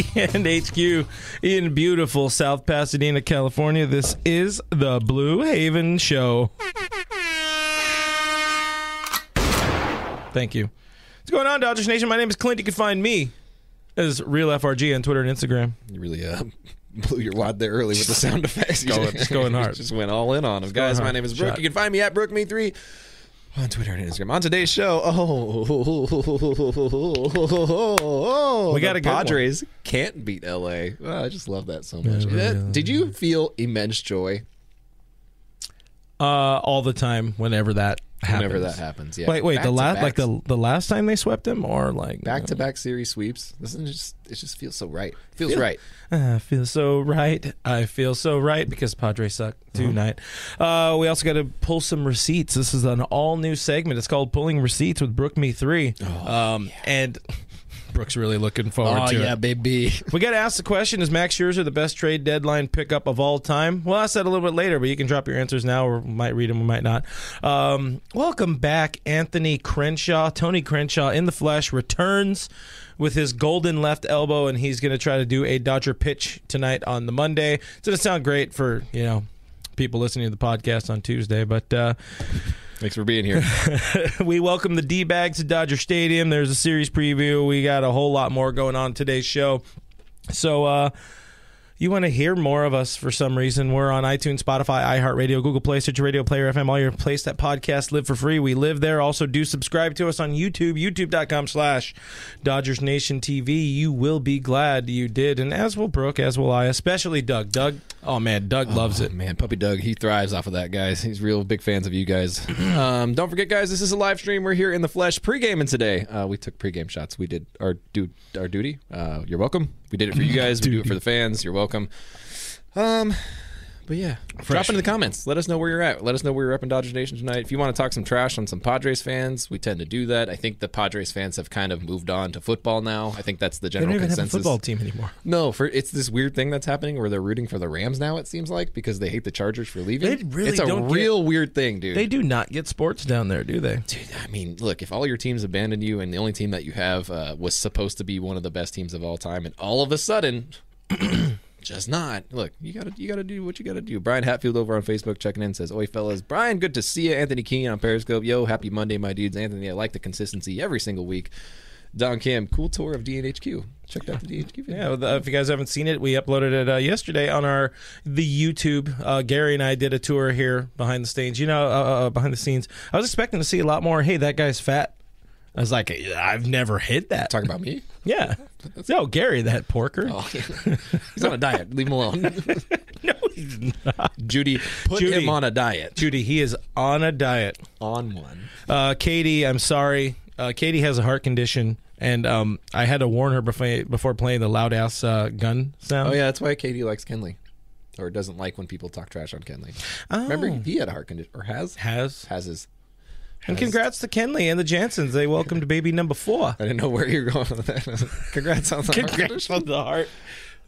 from DNHQ in beautiful South Pasadena, California. This is the Blue Heaven Show. Thank you. What's going on, Dodgers Nation? My name is Clint. You can find me as Real FRG on Twitter and Instagram. You really uh, blew your wad there early with the sound effects. Going- just going hard. just went all in on them. Guys, my name is Brooke. Shot. You can find me at BrookeMe3 on Twitter and Instagram. On today's show, oh, We got a good one. Padres can't beat LA. Oh, I just love that so much. Uh, uh, Did you feel immense joy Uh, all the time, whenever that happens. whenever that happens? Yeah. Wait, wait. Back the last, like the the last time they swept him, or like back to back series sweeps. Doesn't it just it just feels so right? Feels right. I feel so right. I feel so right because Padres suck tonight. Uh, we also got to pull some receipts. This is an all new segment. It's called Pulling Receipts with Brooke Me Three. um, And Brooke's really looking forward Oh to yeah, it. baby. We got to ask the question: Is Max Scherzer the best trade deadline pickup of all time? We'll ask that a little bit later, but you can drop your answers now, or we might read them, we might not. Um, welcome back, Anthony Crenshaw. Tony Crenshaw in the flesh returns with his golden left elbow, and he's going to try to do a Dodger pitch tonight on the Monday. It's going to sound great for you know people listening to the podcast on Tuesday, but. Uh, Thanks for being here. we welcome the D bags to Dodger Stadium. There's a series preview. We got a whole lot more going on today's show. So, uh, you want to hear more of us for some reason, we're on iTunes, Spotify, iHeartRadio, Google Play, Stitcher Radio, Player FM, all your place that podcast live for free. We live there. Also, do subscribe to us on YouTube, youtube.com slash Dodgers Nation TV. You will be glad you did. And as will Brooke, as will I, especially Doug. Doug, oh man, Doug loves it. Man, Puppy Doug, he thrives off of that, guys. He's real big fans of you guys. um, don't forget, guys, this is a live stream. We're here in the flesh pre-gaming today. Uh, we took pre-game shots. We did our du- our duty. Uh, you're welcome. We did it for you guys. we do it for the fans. You're welcome. Um, but yeah, drop into the comments. Let us know where you're at. Let us know where you're up in Dodgers Nation tonight. If you want to talk some trash on some Padres fans, we tend to do that. I think the Padres fans have kind of moved on to football now. I think that's the They general don't even have a consensus. football team anymore. No, for it's this weird thing that's happening where they're rooting for the Rams now. It seems like because they hate the Chargers for leaving. They really it's a don't get- real weird thing, dude. They do not get sports down there, do they? Dude, I mean, look, if all your teams abandoned you and the only team that you have uh, was supposed to be one of the best teams of all time, and all of a sudden, just not. Look, you gotta you gotta do what you gotta do. Brian Hatfield over on Facebook checking in says, "Oi, fellas, Brian, good to see you." Anthony King on Periscope, yo, happy Monday, my dudes. Anthony, I like the consistency every single week. Don Kim, cool tour of DNHQ. Checked out the DNHQ video. Yeah, well, if you guys haven't seen it, we uploaded it uh, yesterday on our the YouTube. Uh, Gary and I did a tour here behind the scenes. You know, uh, uh, behind the scenes. I was expecting to see a lot more. Hey, that guy's fat. I was like, I've never hit that. Talking about me? Yeah. No, Gary, that porker. Oh, he's on a diet. Leave him alone. No, he's not. Judy, put Judy. him on a diet. Judy, he is on a diet. On one. Uh, Katie, I'm sorry. Uh, Katie has a heart condition, and um, I had to warn her before before playing the loud ass uh, gun sound. Oh yeah, that's why Katie likes Kenley, or doesn't like when people talk trash on Kenley. Oh. Remember, he had a heart condition, or has Has has his. And congrats to Kenley and the Jansens. They welcomed baby number four. I didn't know where you were going with that. Congrats on the heart Congrats condition. on the heart.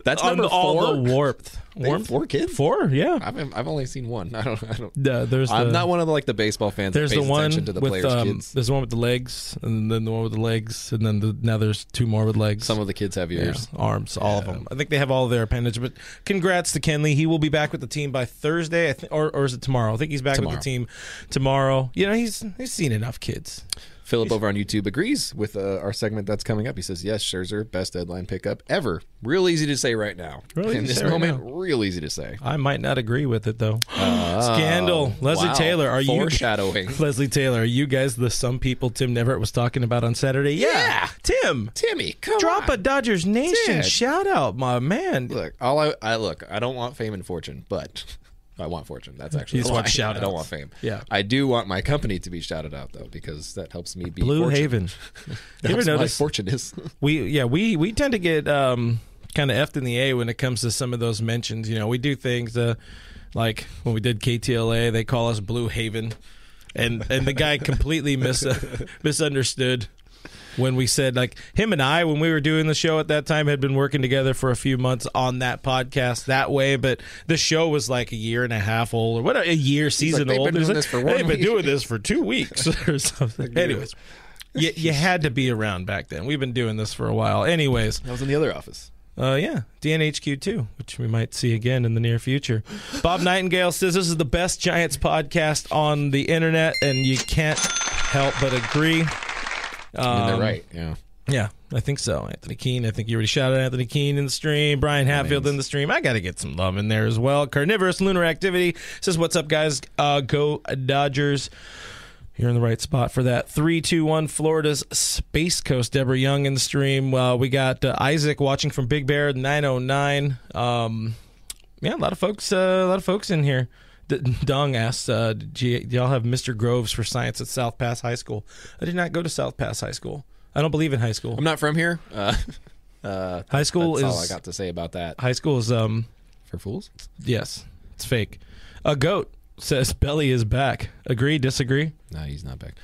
That's on number all four. the warmth. They Warm four kids. Four, yeah. I've I've only seen one. I don't. I don't. The, there's I'm not one of the like the baseball fans. There's that the one attention to the with players' um, kids. there's the one with the legs, and then the one with the legs, and then the, now there's two more with legs. Some of the kids have Yeah, ears. arms, all of them. I think they have all of their appendage. But congrats to Kenley. He will be back with the team by Thursday, I think, or, or is it tomorrow? I think he's back Tomorrow. with the team tomorrow. You know, he's he's seen enough kids. Philip over on YouTube agrees with uh, our segment that's coming up. He says, "Yes, Scherzer, best deadline pickup ever. Real easy to say right now. Real easy In this say right moment, real easy to say. I might not agree with it though. Scandal. Leslie wow. Taylor, are you Foreshadowing. Leslie Taylor, are you guys the some people Tim Neverett was talking about on Saturday? Yeah, Yeah. Tim, Timmy, come drop on. a Dodgers Nation shout out, my man. Look, all I, I look. I don't want fame and fortune, but I want fortune. That's actually You just want shout I don't want fame. Yeah. I do want my company to be shouted out though, because that helps me be Blue fortunate. Heaven. you ever That's my notice fortune is. we yeah we we tend to get um kind of effed in the A when it comes to some of those mentions. You know, we do things uh, like when we did KTLA, they call us Blue Haven, and and the guy completely mis- misunderstood when we said like him and I when we were doing the show at that time had been working together for a few months on that podcast that way, but the show was like a year and a half old or what a year season "They've old. been doing like, this They've been doing this for two weeks or something. Anyways. You, you had to be around back then. We've been doing this for a while. Anyways, I was in the other office. Uh, yeah, DNHQ too, which we might see again in the near future. Bob Nightingale says this is the best Giants podcast on the internet, and you can't help but agree. I mean, they're Um, right. Yeah. Yeah, I think so. Anthony Keene. I think you already shouted Anthony Keene in the stream. Brian Hatfield in the stream. I got to get some love in there as well. Carnivorous Lunar Activity says, What's up, guys? Uh, go Dodgers. You're in the right spot for that. 321 Florida's Space Coast. Deborah Young in the stream. Uh, we got uh, Isaac watching from Big Bear 909. Um, yeah, a lot of folks. Uh, a lot of folks in here. D- Dong asks, uh, do y'all have Mr. Groves for science at South Pass High School? I did not go to South Pass High School. I don't believe in high school. I'm not from here. Uh, uh, High school that's is all I got to say about that. high school is um For fools. yes, it's fake. A goat says Belly is back. Agree? Disagree? No, he's not back.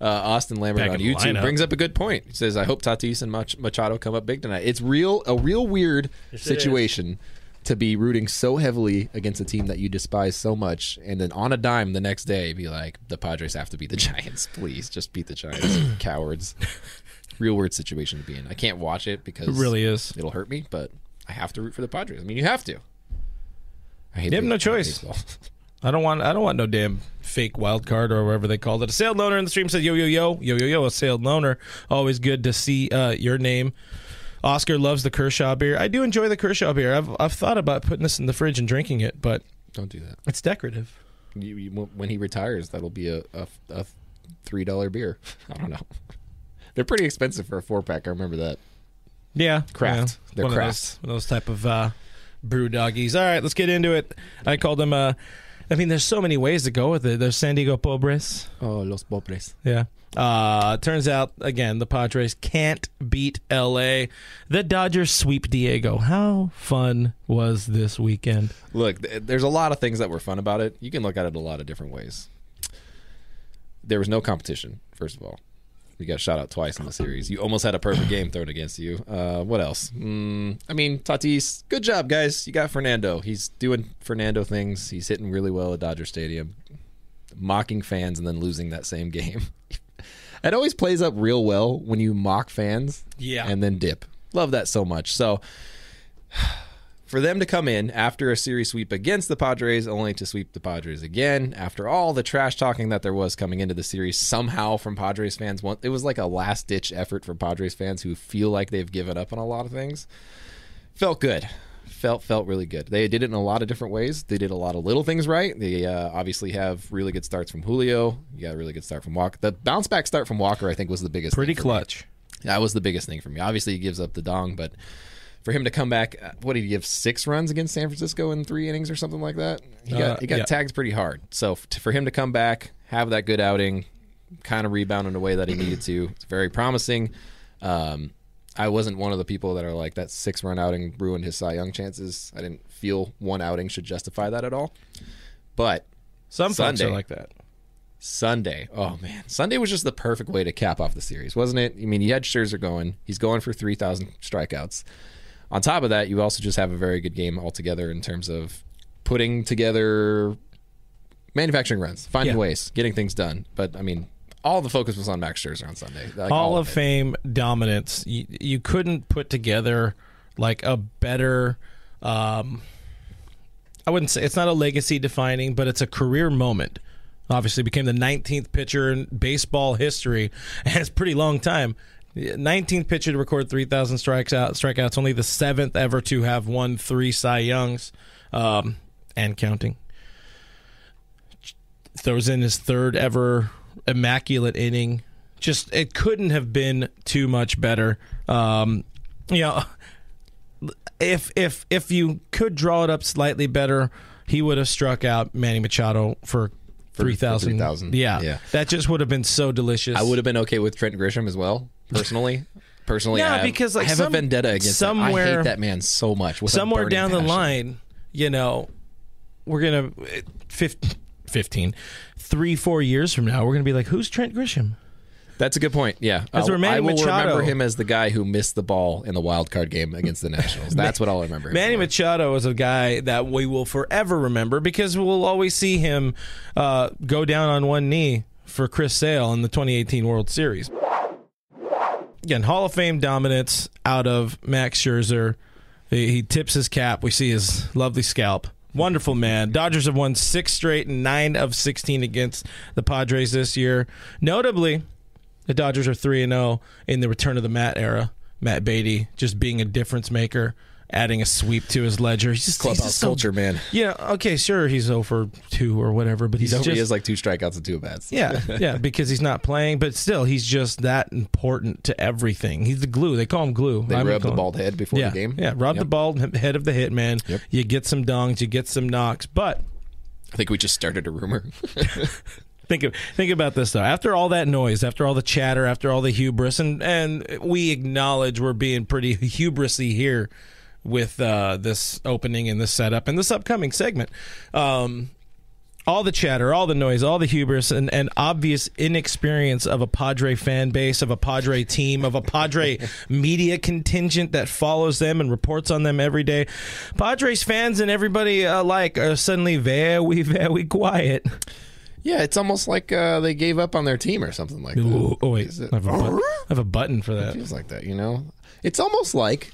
Uh, Austin Lambert Back on in the YouTube lineup. brings up a good point. He says, "I hope Tatis and Mach- Machado come up big tonight." It's real, a real weird it situation to be rooting so heavily against a team that you despise so much, and then on a dime the next day be like, "The Padres have to beat the Giants. Please, just beat the Giants, cowards." Real weird situation to be in. I can't watch it because It really is. it'll hurt me, but I have to root for the Padres. I mean, you have to. I hate You have no choice. baseball. I don't want I don't want no damn fake wild card or whatever they called it. A sailed loner in the stream says yo yo yo yo yo yo a sailed loner. Always good to see uh, your name. Oscar loves the Kershaw beer. I do enjoy the Kershaw beer. I've I've thought about putting this in the fridge and drinking it, but Don't do that. it's decorative. You, you, when he retires, that'll be a, a, a three dollar beer. I don't know. They're pretty expensive for a four pack. I remember that. Yeah, Craft. yeah. They're one craft. Of those, those type of uh, brew doggies. All right, let's get into it. I called them. Uh, I mean, there's so many ways to go with it. There's San Diego Pobres. Oh, Los Pobres. Yeah. Uh, turns out again the Padres can't beat L.A. The Dodgers sweep Diego. How fun was this weekend? Look, th- there's a lot of things that were fun about it. You can look at it a lot of different ways. There was no competition. First of all, you got shot out twice in the series. You almost had a perfect game thrown against you. Uh, what else? Mm, I mean, Tatis, good job, guys. You got Fernando. He's doing Fernando things. He's hitting really well at Dodger Stadium, mocking fans and then losing that same game. it always plays up real well when you mock fans, Yeah. and then dip. Love that so much. So for them to come in after a series sweep against the Padres, only to sweep the Padres again after all the trash talking that there was coming into the series, somehow from Padres fans, it was like a last ditch effort for Padres fans who feel like they've given up on a lot of things. Felt good. Felt felt really good. They did it in a lot of different ways. They did a lot of little things right. They uh, obviously have really good starts from Julio. You got a really good start from Walker. The bounce back start from Walker, I think, was the biggest. Pretty thing for me. clutch. That was the biggest thing for me. Obviously, he gives up the dong, but for him to come back, uh, what did he give? Six runs against San Francisco in three innings or something like that. He got Uh, he got yeah. tagged pretty hard. So for him to come back, have that good outing, kind of rebound in a way that he needed to, it's very promising. Um, I wasn't one of the people that are like that six run outing ruined his Cy Young chances. I didn't feel one outing should justify that at all. But Some Sunday. like that. Sunday. Oh man, Sunday was just the perfect way to cap off the series, wasn't it? I mean, you had Scherzer going. He's going for three thousand strikeouts. On top of that, you also just have a very good game altogether in terms of putting together manufacturing runs, finding Yeah. ways, getting things done. But I mean, all the focus was on Max Scherzer on Sunday. Like, Hall all of it. Fame dominance. You, you couldn't put together like a better. Um, I wouldn't say it's not a legacy defining, but it's a career moment. Obviously, became the 19th pitcher in baseball history, and it's a pretty long time. 19th pitcher to record 3,000 strikes out, strikeouts. Only the seventh ever to have won three Cy Youngs, um, and counting. Throws in his third ever immaculate inning. Just it couldn't have been too much better. Um, you know, if if if you could draw it up slightly better, he would have struck out Manny Machado for. For- for Three thousand, 3,000. yeah, Yeah. that just would have been so delicious. I would have been okay with Trent Grisham as well, personally. Personally, Yeah, I have, because, like, I have some- a vendetta against him. I hate that man so much. somewhere down the line, you know, we're gonna fif- 15, three, four years from now, we're gonna be like, who's Trent Grisham? That's a good point. Yeah, I'll- I will Machado. remember him as the guy who missed the ball in the wild card game against the Nationals. That's what I'll remember. Manny for. Machado is a guy that we will forever remember because we'll always see him uh, go down on one knee for Chris Sale in the 2018 World Series. Again, Hall of Fame dominance out of Max Scherzer. He, he tips his cap. We see his lovely scalp. Wonderful man. Dodgers have won six straight and nine of 16 against the Padres this year. Notably, the Dodgers are 3 and 0 in the return of the Matt era. Matt Beaty just being a difference maker, adding a sweep to his ledger. He's just he's clubhouse just so- culture, man. Yeah, okay, sure, he's over 2 or whatever, but he's, He's over, just he has like two strikeouts and two bats. yeah, yeah, because he's not playing, but still, he's just that important to everything. He's the glue. They call him glue. They I'm rub the bald head before yeah, the game. Yeah, rub the bald head of the hitman. Yep. You get some dongs, you get some knocks, but I think we just started a rumor. Think of, think about this though. After all that noise, after all the chatter, after all the hubris, and and we acknowledge we're being pretty hubrisy here with uh, this opening and this setup and this upcoming segment. Um, all the chatter, all the noise, all the hubris, and, and obvious inexperience of a Padre fan base, of a Padre team, of a Padre media contingent that follows them and reports on them every day. Padres fans and everybody alike are suddenly very, very quiet. yeah, it's almost like uh, they gave up on their team or something like that. Ooh, oh wait, it- I have, a button, I have a button for that. feels like that, you know? It's almost like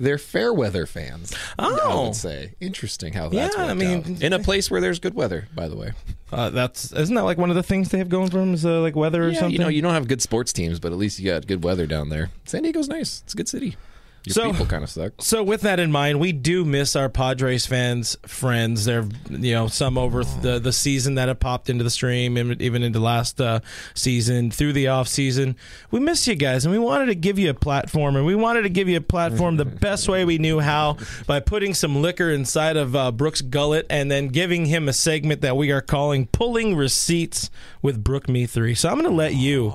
they're fair weather fans. I Oh. would say. Interesting how that's Yeah, I mean- out. in a place where there's good weather, by the way. Uh, that's isn't that like one of the things they have going for them is uh, like weather or Yeah, something? you know, you don't have good sports teams, but at least you got good weather down there. San Diego's nice. It's a good city. Your So- people kind of suck. So with that in mind, we do miss our Padres fans, friends. There, you know, some over the the season that have popped into the stream, and even into last uh, season through the off season. We miss you guys, and we wanted to give you a platform, and we wanted to give you a platform the best way we knew how by putting some liquor inside of uh, Brooks' gullet, and then giving him a segment that we are calling "Pulling Receipts" with Brooke Me Three. So I'm going to let you.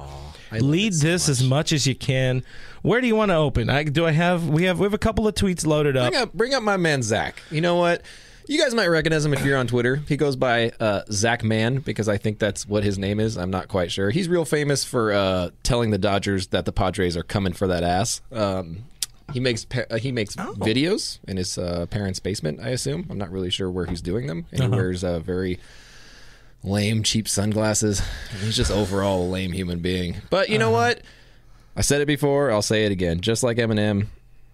Love Lead so this as much as you can. Where do you want to open? I, do I have? We have. We have a couple of tweets loaded up. Bring up, bring up my man Zach. You know what? You guys might recognize him if you're on Twitter. He goes by uh, Zach Man because I think that's what his name is. I'm not quite sure. He's real famous for uh, telling the Dodgers that the Padres are coming for that ass. Um, he makes pa- uh, he makes videos in his uh, parents' basement. I assume. I'm not really sure where he's doing them. And he wears uh, very lame, cheap sunglasses. He's just overall a lame human being. But you know what? I said it before. I'll say it again. Just like Eminem,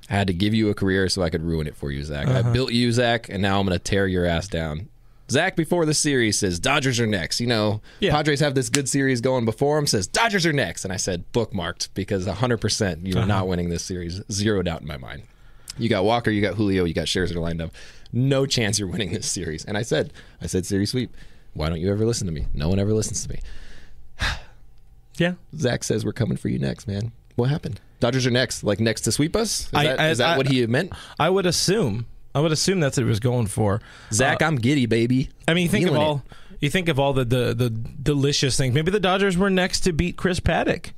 I had to give you a career so I could ruin it for you, Zach. I uh-huh. built you, Zach, and now I'm going to tear your ass down. Zach, before the series, says Dodgers are next. You know, Yeah. Padres have this good series going before him. Says Dodgers are next, and I said bookmarked because 100 percent you're uh-huh. not winning this series. Zero doubt in my mind. You got Walker, you got Julio, you got Scherzer lined up. No chance you're winning this series. And I said, I said series sweep. Why don't you ever listen to me? No one ever listens to me. Yeah. Zach says we're coming for you next, man. What happened? Dodgers are next, like next to sweep us. Is I- that, I- is that I- what he meant? I would assume. I would assume that's what he was going for. Zach, uh, I'm giddy, baby. I mean, you think of all. You think of all the, the the delicious things. Maybe the Dodgers were next to beat Chris Paddack.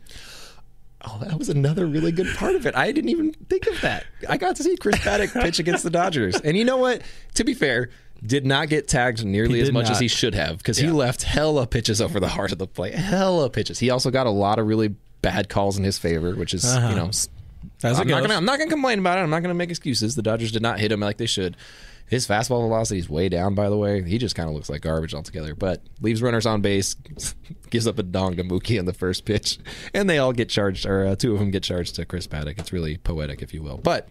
Oh, that was another really good part of it. I didn't even think of that. I got to see Chris Paddack pitch against the Dodgers, and you know what? To be fair, did not get tagged nearly as much not. as he should have because he left hella pitches over the heart of the plate. Hella pitches. He also got a lot of really bad calls in his favor, which is Uh-huh. you know As I'm not gonna I'm not gonna complain about it. I'm not gonna make excuses. The Dodgers did not hit him like they should. His fastball velocity is way down, by the way. He just kind of looks like garbage altogether. But leaves runners on base, gives up a dong to Mookie on the first pitch, and they all get charged, or uh, two of them get charged to Chris Paddack. It's really poetic, if you will. But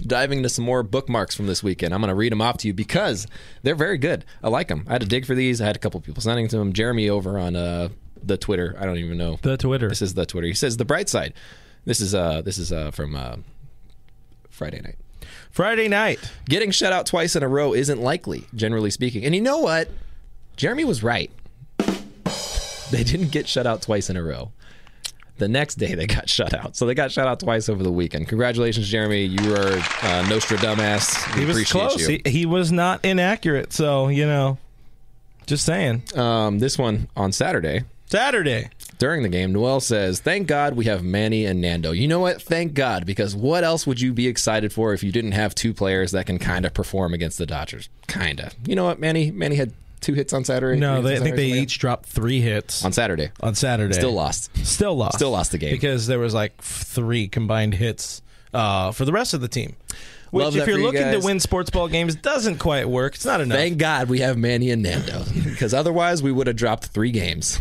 diving into some more bookmarks from this weekend. I'm going to read them off to you because they're very good. I like them. I had to dig for these. I had a couple people sending to them. Jeremy over on uh, the Twitter. I don't even know. The Twitter. This is the Twitter. He says the bright side. This is uh this is uh from uh, Friday night. Friday night. Getting shut out twice in a row isn't likely, generally speaking. And you know what? Jeremy was right. They didn't get shut out twice in a row. The next day they got shut out. So they got shut out twice over the weekend. Congratulations, Jeremy. You are uh, Nostradamus. We He was appreciate close. you. He, he was not inaccurate. So, you know, just saying. Um, this one on Saturday, Saturday. during the game, Noel says, Thank God we have Manny and Nando. You know what? Thank God, because what else would you be excited for if you didn't have two players that can kind of perform against the Dodgers? Kind of. You know what? Manny Manny had two hits on Saturday. No, Three they, I think they Saturday? each dropped three hits on Saturday. on Saturday. Still lost. Still lost. Still lost the game. because there was like three combined hits uh, for the rest of the team. Which, Love if you're you looking to win sports ball games, doesn't quite work. It's not enough. Thank God we have Manny and Nando, because otherwise we would have dropped three games.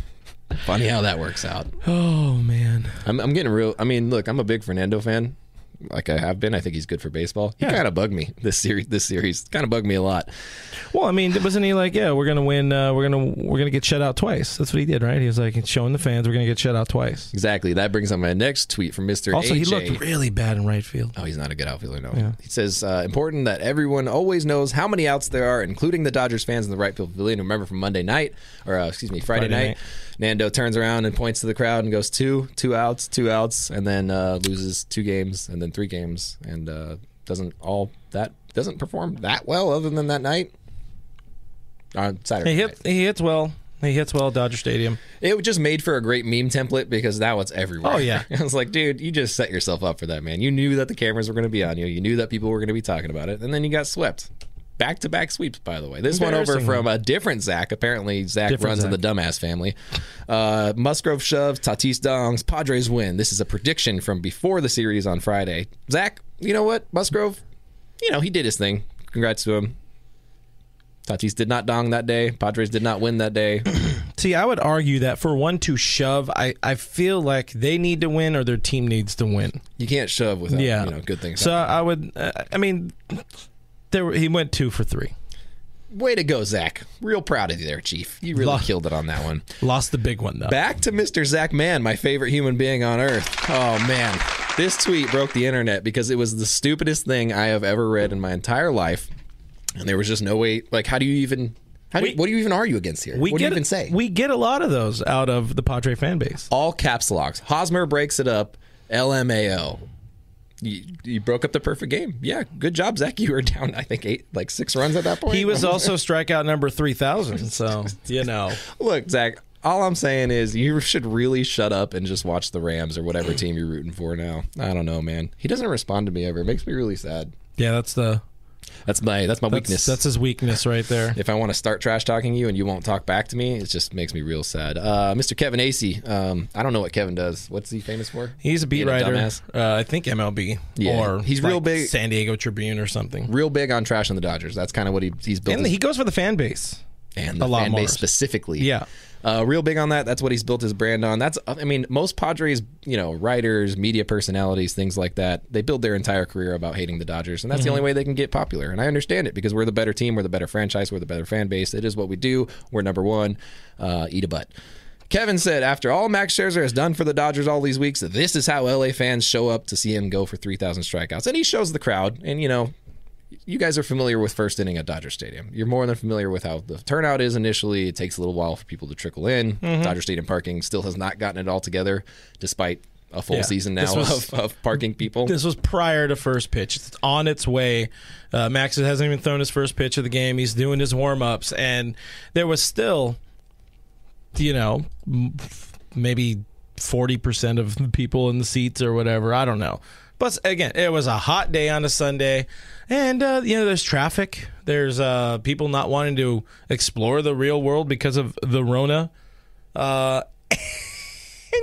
Funny how that works out. oh man, I'm, I'm getting real. I mean, look, I'm a big Fernando fan, like I have been. I think he's good for baseball. He Yeah. kind of bugged me this series. This series kind of bugged me a lot. Well, I mean, wasn't he like, yeah, we're gonna win, uh, we're gonna we're gonna get shut out twice? That's what he did, right? He was like showing the fans we're gonna get shut out twice. Exactly. That brings up my next tweet from Mr. Also, he looked really bad in right field. Oh, he's not a good outfielder, no. He says, uh, important that everyone always knows how many outs there are, including the Dodgers fans in the right field pavilion. Remember from Monday night, or uh, excuse me, Friday, Friday night, night. Nando turns around and points to the crowd and goes, two, two outs, two outs, and then uh, loses two games and then three games and uh, doesn't all that, doesn't perform that well other than that night. On Saturday. He night. he hits well. He hits well at Dodger Stadium. It just made for a great meme template because that was everywhere. Oh, yeah. I was like, dude, you just set yourself up for that, man. You knew that the cameras were going to be on you. You knew that people were going to be talking about it, and then you got swept. Back to back sweeps, by the way. This one over from a different Zach. Apparently, Zach Different runs in the dumbass family. Uh, Musgrove shoves, Tatis dongs, Padres win. This is a prediction from before the series on Friday. Zach, you know what? Musgrove, you know, he did his thing. Congrats to him. Tatis did not dong that day. Padres did not win that day. See, I would argue that for one to shove, I, I feel like they need to win or their team needs to win. You can't shove without Yeah, you know good things. So happening. I would, uh, I mean, there were, he went two for three, Way to go, Zach. Real proud of you there, Chief. You really Lo- killed it on that one. lost the big one though. Back to Mr. Zach Mann, my favorite human being on earth. Oh, man. This tweet broke the internet because it was the stupidest thing I have ever read in my entire life. And there was just no way. Like, how do you even. How do you, We- what do you even argue against here? we what do you even say? We get a lot of those out of the Padre fan base. All caps locks. Hosmer breaks it up. LMAO. You, you broke up the perfect game. Yeah, good job, Zach. You were down, I think, eight, like six runs at that point. He was also strikeout number three thousand. So you know, Look, Zach, all I'm saying is you should really shut up and just watch the Rams or whatever team you're rooting for now. I don't know, man. He doesn't respond to me ever. It makes me really sad. yeah, that's the That's my that's my that's, weakness. that's his weakness right there. if I want to start trash talking you and you won't talk back to me, it just makes me real sad. Uh, Mr. Kevin Acee, um, I don't know what Kevin does. What's he famous for? He's a beat Being a writer. dumbass? uh, I think MLB. Yeah, or he's real big- San Diego Tribune or something. Real big on trash on the Dodgers. That's kind of what he, he's built. And his- he goes for the fan base. and the a lot fan base specifically. Yeah. Uh, real big on that. That's what he's built his brand on. That's, I mean, most Padres, you know, writers, media personalities, things like that, they build their entire career about hating the Dodgers, and that's the only way they can get popular. And I understand it because we're the better team, we're the better franchise, we're the better fan base. It is what we do. We're number one. Uh, eat a butt. Kevin said, after all Max Scherzer has done for the Dodgers all these weeks, this is how LA fans show up to see him go for 3,000 strikeouts. And he shows the crowd. And, you know, you guys are familiar with first inning at Dodger Stadium. You're more than familiar with how the turnout is initially. It takes a little while for people to trickle in. Dodger Stadium parking still has not gotten it all together, despite a full Yeah. season now was- of, of parking people. This was prior to first pitch. It's on its way. Uh, Max hasn't even thrown his first pitch of the game. He's doing his warm ups, and there was still, you know, maybe forty percent of the people in the seats or whatever. I don't know. But again, it was a hot day on a Sunday, and uh, you know, there's traffic. There's uh, people not wanting to explore the real world because of the Rona. Uh, and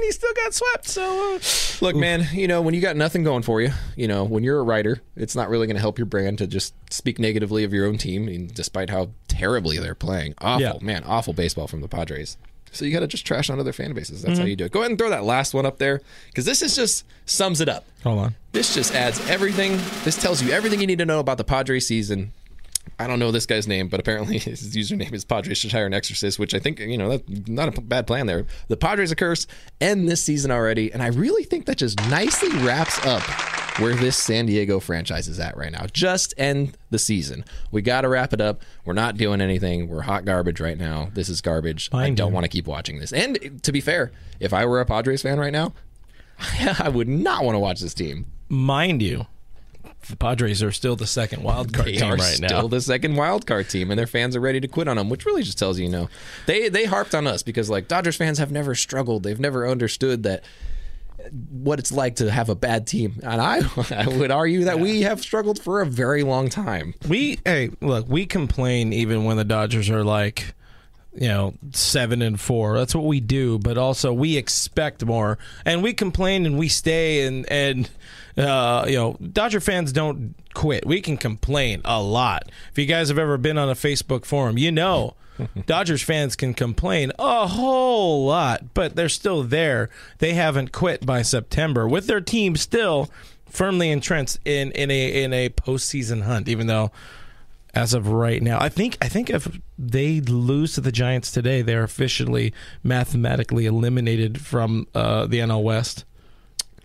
he still got swept. So uh, Look, man, you know, when you got nothing going for you, you know, when you're a writer, it's not really going to help your brand to just speak negatively of your own team, despite how terribly they're playing. Awful, Yeah. man, awful baseball from the Padres. So you got to just trash on other fan bases. That's Mm-hmm. how you do it. Go ahead and throw that last one up there because this is just sums it up. hold on. This just adds everything. This tells you everything you need to know about the Padres season. I don't know this guy's name, but apparently his username is Padres should hire an exorcist, which I think you know that's not a bad plan there. The Padres a curse end this season already, and I really think that just nicely wraps up where this San Diego franchise is at right now. Just end the season. We got to wrap it up. We're not doing anything. We're hot garbage right now. This is garbage. I don't want to keep watching this. And to be fair, if I were a Padres fan right now, I would not want to watch this team. Mind you, the Padres are still the second wild card They team are right now. still the second wild card team, and their fans are ready to quit on them, which really just tells you, you know, they they harped on us because like Dodgers fans have never struggled, they've never understood that what it's like to have a bad team, and I I would argue that we have struggled for a very long time. We hey, look, we complain even when the Dodgers are like you know, seven and four. That's what we do, but also we expect more. And we complain and we stay and and uh, you know, Dodger fans don't quit. We can complain a lot. If you guys have ever been on a Facebook forum, you know Dodgers fans can complain a whole lot, but they're still there. They haven't quit by September with their team still firmly entrenched in in a in a postseason hunt. Even though, as of right now, I think I think if they lose to the Giants today, they're officially mathematically eliminated from uh, the NL West.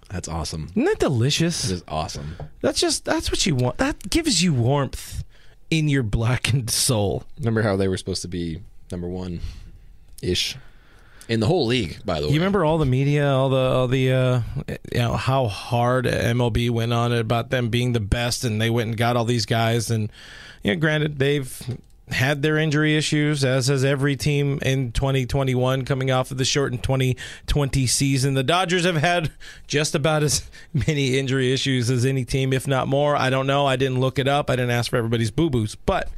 That's awesome. Isn't that delicious? This is awesome. That's just that's what you want. That gives you warmth in your blackened soul. Remember how they were supposed to be number one ish in the whole league, by the way. You remember all the media, all the all the uh, you know how hard MLB went on it about them being the best, and they went and got all these guys. And you know, granted, they've had their injury issues, as has every team in 2021 coming off of the shortened 2020 season. The Dodgers have had just about as many injury issues as any team, if not more. I don't know. I didn't look it up. I didn't ask for everybody's boo boos, but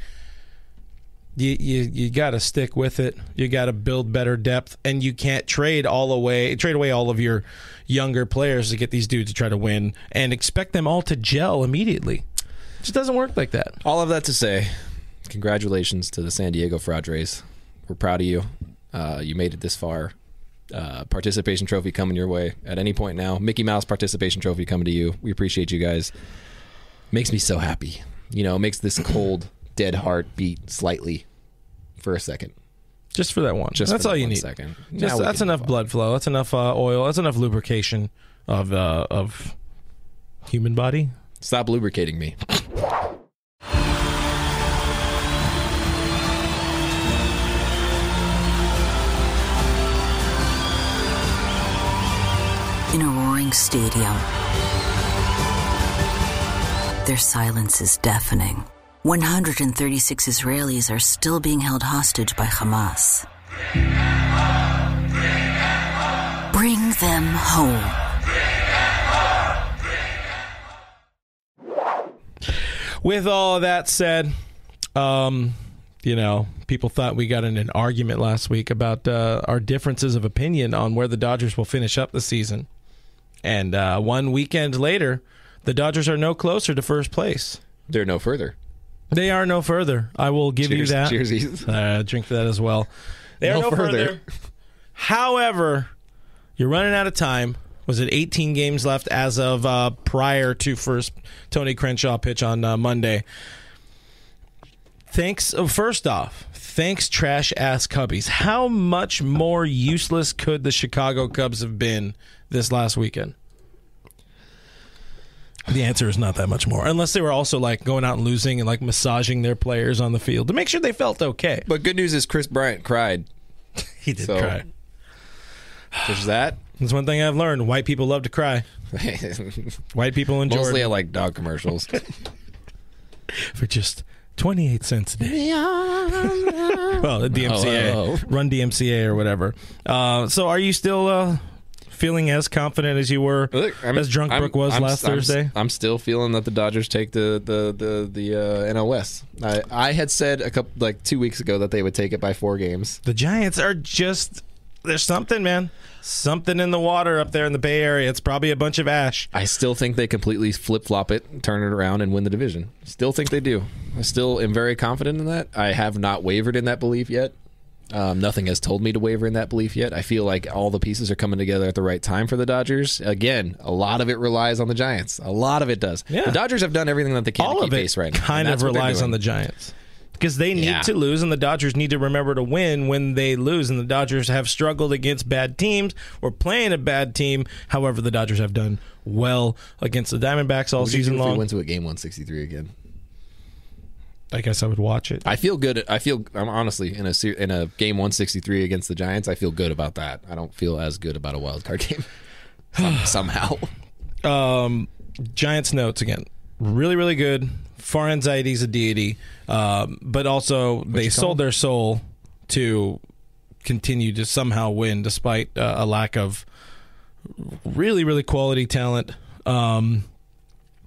you you, you got to stick with it. You got to build better depth, and you can't trade all away trade away all of your younger players to get these dudes to try to win and expect them all to gel immediately. It just doesn't work like that. All of that to say, congratulations to the San Diego Padres. We're proud of you. Uh, you made it this far. Uh, participation trophy coming your way at any point now. Mickey Mouse participation trophy coming to you. We appreciate you guys. Makes me so happy. You know, makes this cold, dead heart beat slightly for a second. Just for that one. Just that's all you need. second. Just, that's enough blood flow. That's enough uh, oil. That's enough lubrication of uh, of human body. Stop lubricating me. Stadium, their silence is deafening. 136 Israelis are still being held hostage by Hamas. Bring them home. With all that said, um, you know, people thought we got in an argument last week about uh, our differences of opinion on where the Dodgers will finish up the season. And uh, one weekend later, the Dodgers are no closer to first place. They're no further. They are no further. I will give you Cheers. that. Cheersies. Uh, drink for that as well. They are No no, further. further. However, you're running out of time. Was it 18 games left as of uh, prior to first Tony Crenshaw pitch on uh, Monday? Thanks. oh, First off, thanks trash ass Cubbies. How much more useless could the Chicago Cubs have been this last weekend? The answer is not that much more, unless they were also like going out and losing and like massaging their players on the field to make sure they felt okay. But good news is Kris Bryant cried. He did So- cry. There's that. That's one thing I've learned. White people love to cry. White people enjoy Mostly I like dog commercials. for just 28 cents a day. well, the DMCA. Oh, oh, oh. Run DMCA or whatever. Uh, so are you still uh, feeling as confident as you were Look, I'm- as Drunk I'm- Brooke was I'm- last I'm- Thursday? I'm still feeling that the Dodgers take the the the the uh, NL West. I I had said a couple like two weeks ago that they would take it by four games. The Giants are just there's something, man. Something in the water up there in the Bay Area. It's probably a bunch of ash. I still think they completely flip flop it, turn it around, and win the division. Still think they do. I still am very confident in that. I have not wavered in that belief yet. Um, nothing has told me to waver in that belief yet. I feel like all the pieces are coming together at the right time for the Dodgers. Again, a lot of it relies on the Giants. A lot of it does. Yeah. The Dodgers have done everything that they can All to of it pace right now. kind of that's what they're relies on the Giants because they need Yeah. to lose, and the Dodgers need to remember to win when they lose. And the Dodgers have struggled against bad teams or playing a bad team. However, the Dodgers have done well against the Diamondbacks all What would you do season if we went to a game 163 again. I guess I would watch it. I feel good. I feel. I'm honestly in a in a game 163 against the Giants. I feel good about that. I don't feel as good about a wild card game. Somehow. um, Giants notes again. Really, really good. Far anxiety is a deity, um, but also they you call sold their soul to continue to somehow win despite uh, a lack of really, really quality talent. Um,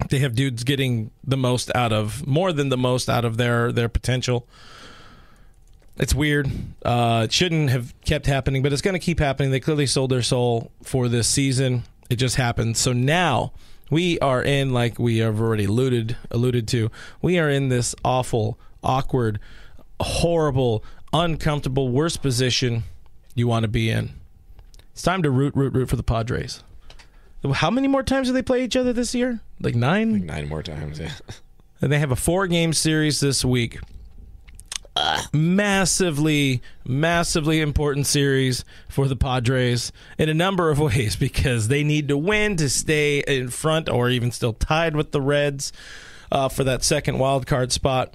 they have dudes getting the most out of more than the most out of their their potential. It's weird. Uh, it shouldn't have kept happening, but it's going to keep happening. They clearly sold their soul for this season. It just happened. So now we are in, like we have already alluded alluded to, we are in this awful, awkward, horrible, uncomfortable, worst position you want to be in. It's time to root, root, root for the Padres. How many more times do they play each other this year? Like nine? Nine more times. Yeah. And they have a four game series this week. Massively, massively important series for the Padres in a number of ways because they need to win to stay in front or even still tied with the Reds uh, for that second wild card spot.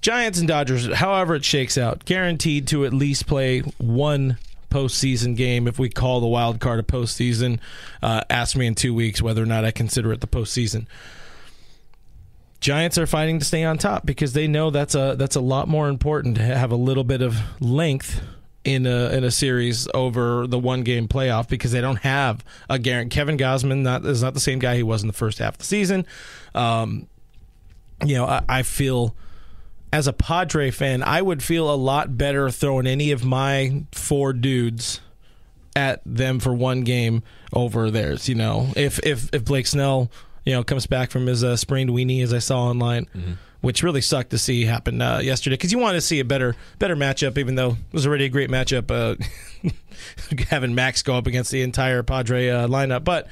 Giants and Dodgers, however it shakes out, guaranteed to at least play one postseason game. If we call the wild card a postseason, uh, ask me in two weeks whether or not I consider it the postseason. Giants are fighting to stay on top because they know that's a that's a lot more important to have a little bit of length in a in a series over the one game playoff because they don't have a guarantee. Kevin Gausman not is not the same guy he was in the first half of the season. Um, you know, I, I feel as a Padre fan, I would feel a lot better throwing any of my four dudes at them for one game over theirs. You know, if if if Blake Snell, you know, comes back from his uh, sprained weenie, as I saw online, which really sucked to see happen uh, yesterday, because you wanted to see a better better matchup, even though it was already a great matchup. Uh, having Max go up against the entire Padre uh, lineup, but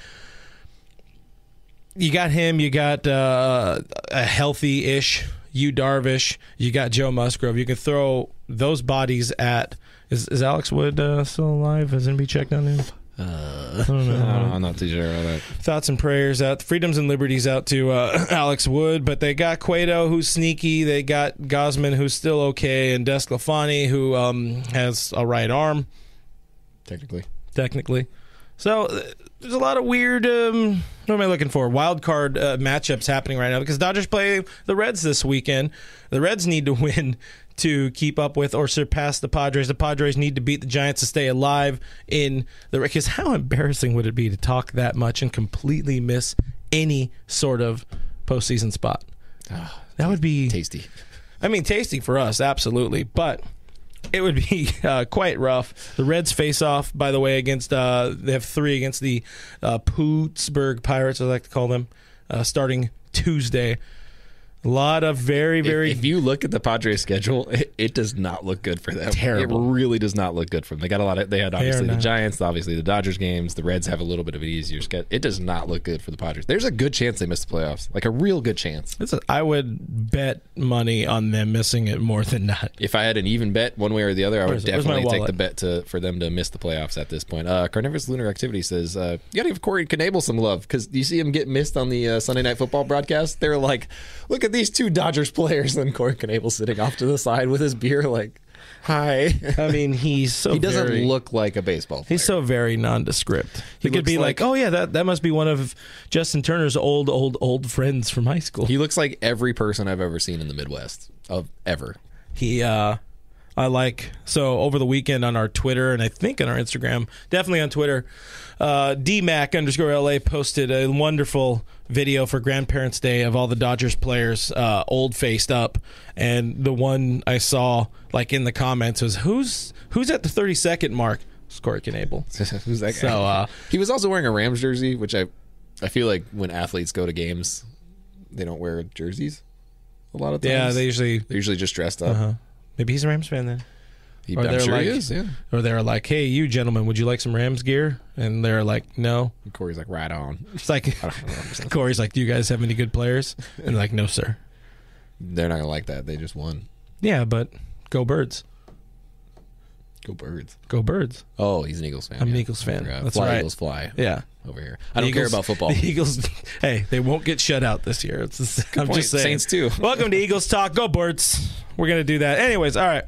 you got him. You got uh, a healthy-ish Yu Darvish. You got Joe Musgrove. You can throw those bodies at. Is, is Alex Wood uh, still alive? Has anybody checked on him? Uh, I don't know. I'm not too sure about that. Thoughts and prayers out. Freedoms and liberties out to uh, Alex Wood, but they got Cueto, who's sneaky. They got Gausman, who's still okay, and DeSclafani, who um, has a right arm Technically, technically. So uh, there's a lot of weird. Um, what am I looking for? Wild card uh, matchups happening right now because Dodgers play the Reds this weekend. The Reds need to win to keep up with or surpass the Padres. The Padres need to beat the Giants to stay alive in the. Because how embarrassing would it be to talk that much and completely miss any sort of postseason spot? That would be tasty. I mean, tasty for us, absolutely, but it would be uh, quite rough. The Reds face off, by the way, against uh, they have three against the uh, Pittsburgh Pirates, I like to call them, uh, starting Tuesday. A lot of very, very If, if you look at the Padres schedule, it, it does not look good for them. Terrible. It really does not look good for them. They got a lot of. They had obviously the. Giants, obviously the Dodgers games. The Reds have a little bit of an easier schedule. It does not look good for the Padres. There's a good chance they miss the playoffs, like a real good chance. A- I would bet money on them missing it more than not. If I had an even bet one way or the other, I would Where's it? Where's definitely take the bet to for them to miss the playoffs at this point. Uh, Carnivorous Lunar Activity says uh, you got to give Corey Knebel some love because you see him get missed on the uh, Sunday Night Football broadcast. They're like, look at these two Dodgers players, and Corey Knebel sitting off to the side with his beer, like, hi. I mean, he's so he doesn't very- look like a baseball player. He's so very nondescript. He, He could be like, like- "Oh yeah, that that must be one of Justin Turner's old, old, old friends from high school." he looks like every person I've ever seen in the Midwest of ever. he uh I like so over the weekend on our Twitter and I think on our Instagram, definitely on Twitter, uh, DMAC underscore LA posted a wonderful video for Grandparents' Day of all the Dodgers players uh, old faced up, and the one I saw like in the comments was who's who's at the thirty second mark. It's Corey Knebel. Who's that guy? So, uh, he was also wearing a Rams jersey, which I, I feel like when athletes go to games, they don't wear jerseys. A lot of times, yeah, they usually. they're usually just dressed up. Uh-huh. Maybe he's a Rams fan then. He, Or I'm they're sure like- he is. Yeah. Or they're like, "Hey, you gentlemen, would you like some Rams gear?" And they're like, "No." And Corey's like, right on. It's like. Corey's like, "Do you guys have any good players?" And like, "No, sir." They're not gonna like that. They just won. Yeah, but go birds, Go birds. go birds. Oh, he's an Eagles fan. I'm an yeah. Eagles fan. That's fly right. Eagles fly Yeah, over here. I don't care about football. The Eagles, hey, they won't get shut out this year. It's just, I'm point. just saying. Saints too. Welcome to Eagles Talk. Go Birds. We're gonna do that. Anyways, all right.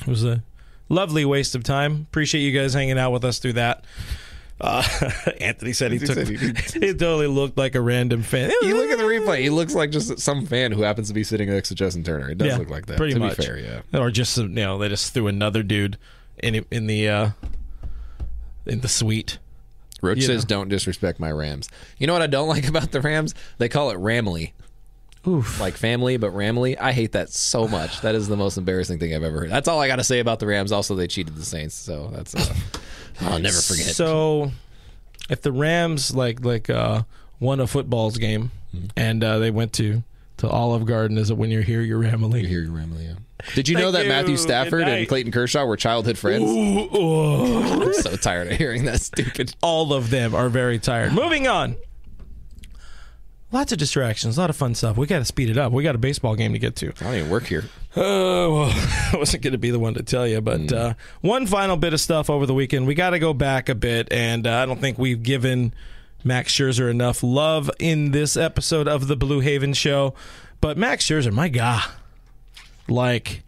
It was a lovely waste of time. Appreciate you guys hanging out with us through that. Uh, Anthony said he took. said he he totally looked like a random fan. You look at the replay. He looks like just some fan who happens to be sitting next to Justin Turner. It does Yeah, look like that. pretty much. fair, yeah. or just some you know they just threw another dude in in the uh, in the suite. Roach You says, know. "Don't disrespect my Rams." You know what I don't like about the Rams? They call it Ramley, Oof. like family, but Ramley. I hate that so much. That is the most embarrassing thing I've ever heard. That's all I got to say about the Rams. Also, they cheated the Saints, so that's uh, I'll never forget. So, if the Rams like like uh, won a football's game Mm-hmm. and uh, they went to to Olive Garden, is it when you're here, you're Ramley? you hear your Ramley. Yeah. Did you Thank know that you. Matthew Stafford and. Clayton Kershaw were childhood friends? Ooh, oh. I'm so tired of hearing that stupid. All of them are very tired. Moving on. Lots of distractions, a lot of fun stuff. We got to speed it up. We got a baseball game to get to. I don't even work here. Uh, well, I wasn't going to be the one to tell you, but uh, one final bit of stuff over the weekend. We got to go back a bit, and uh, I don't think we've given Max Scherzer enough love in this episode of the Blue Heaven Show. But Max Scherzer, my God, like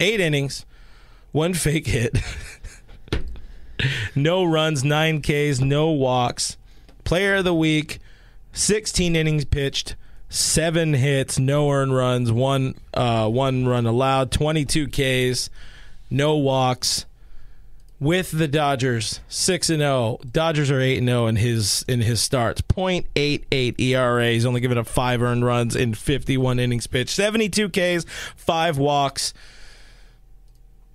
eight innings, one fake hit, no runs, nine Ks, no walks, player of the week, 16 innings pitched, seven hits, no earned runs, one uh, one run allowed, 22 Ks, no walks. With the Dodgers, six and zero. Dodgers are eight and zero in his in his starts. .88 ERA. He's only given up five earned runs in 51 innings pitched. 72 Ks, five walks.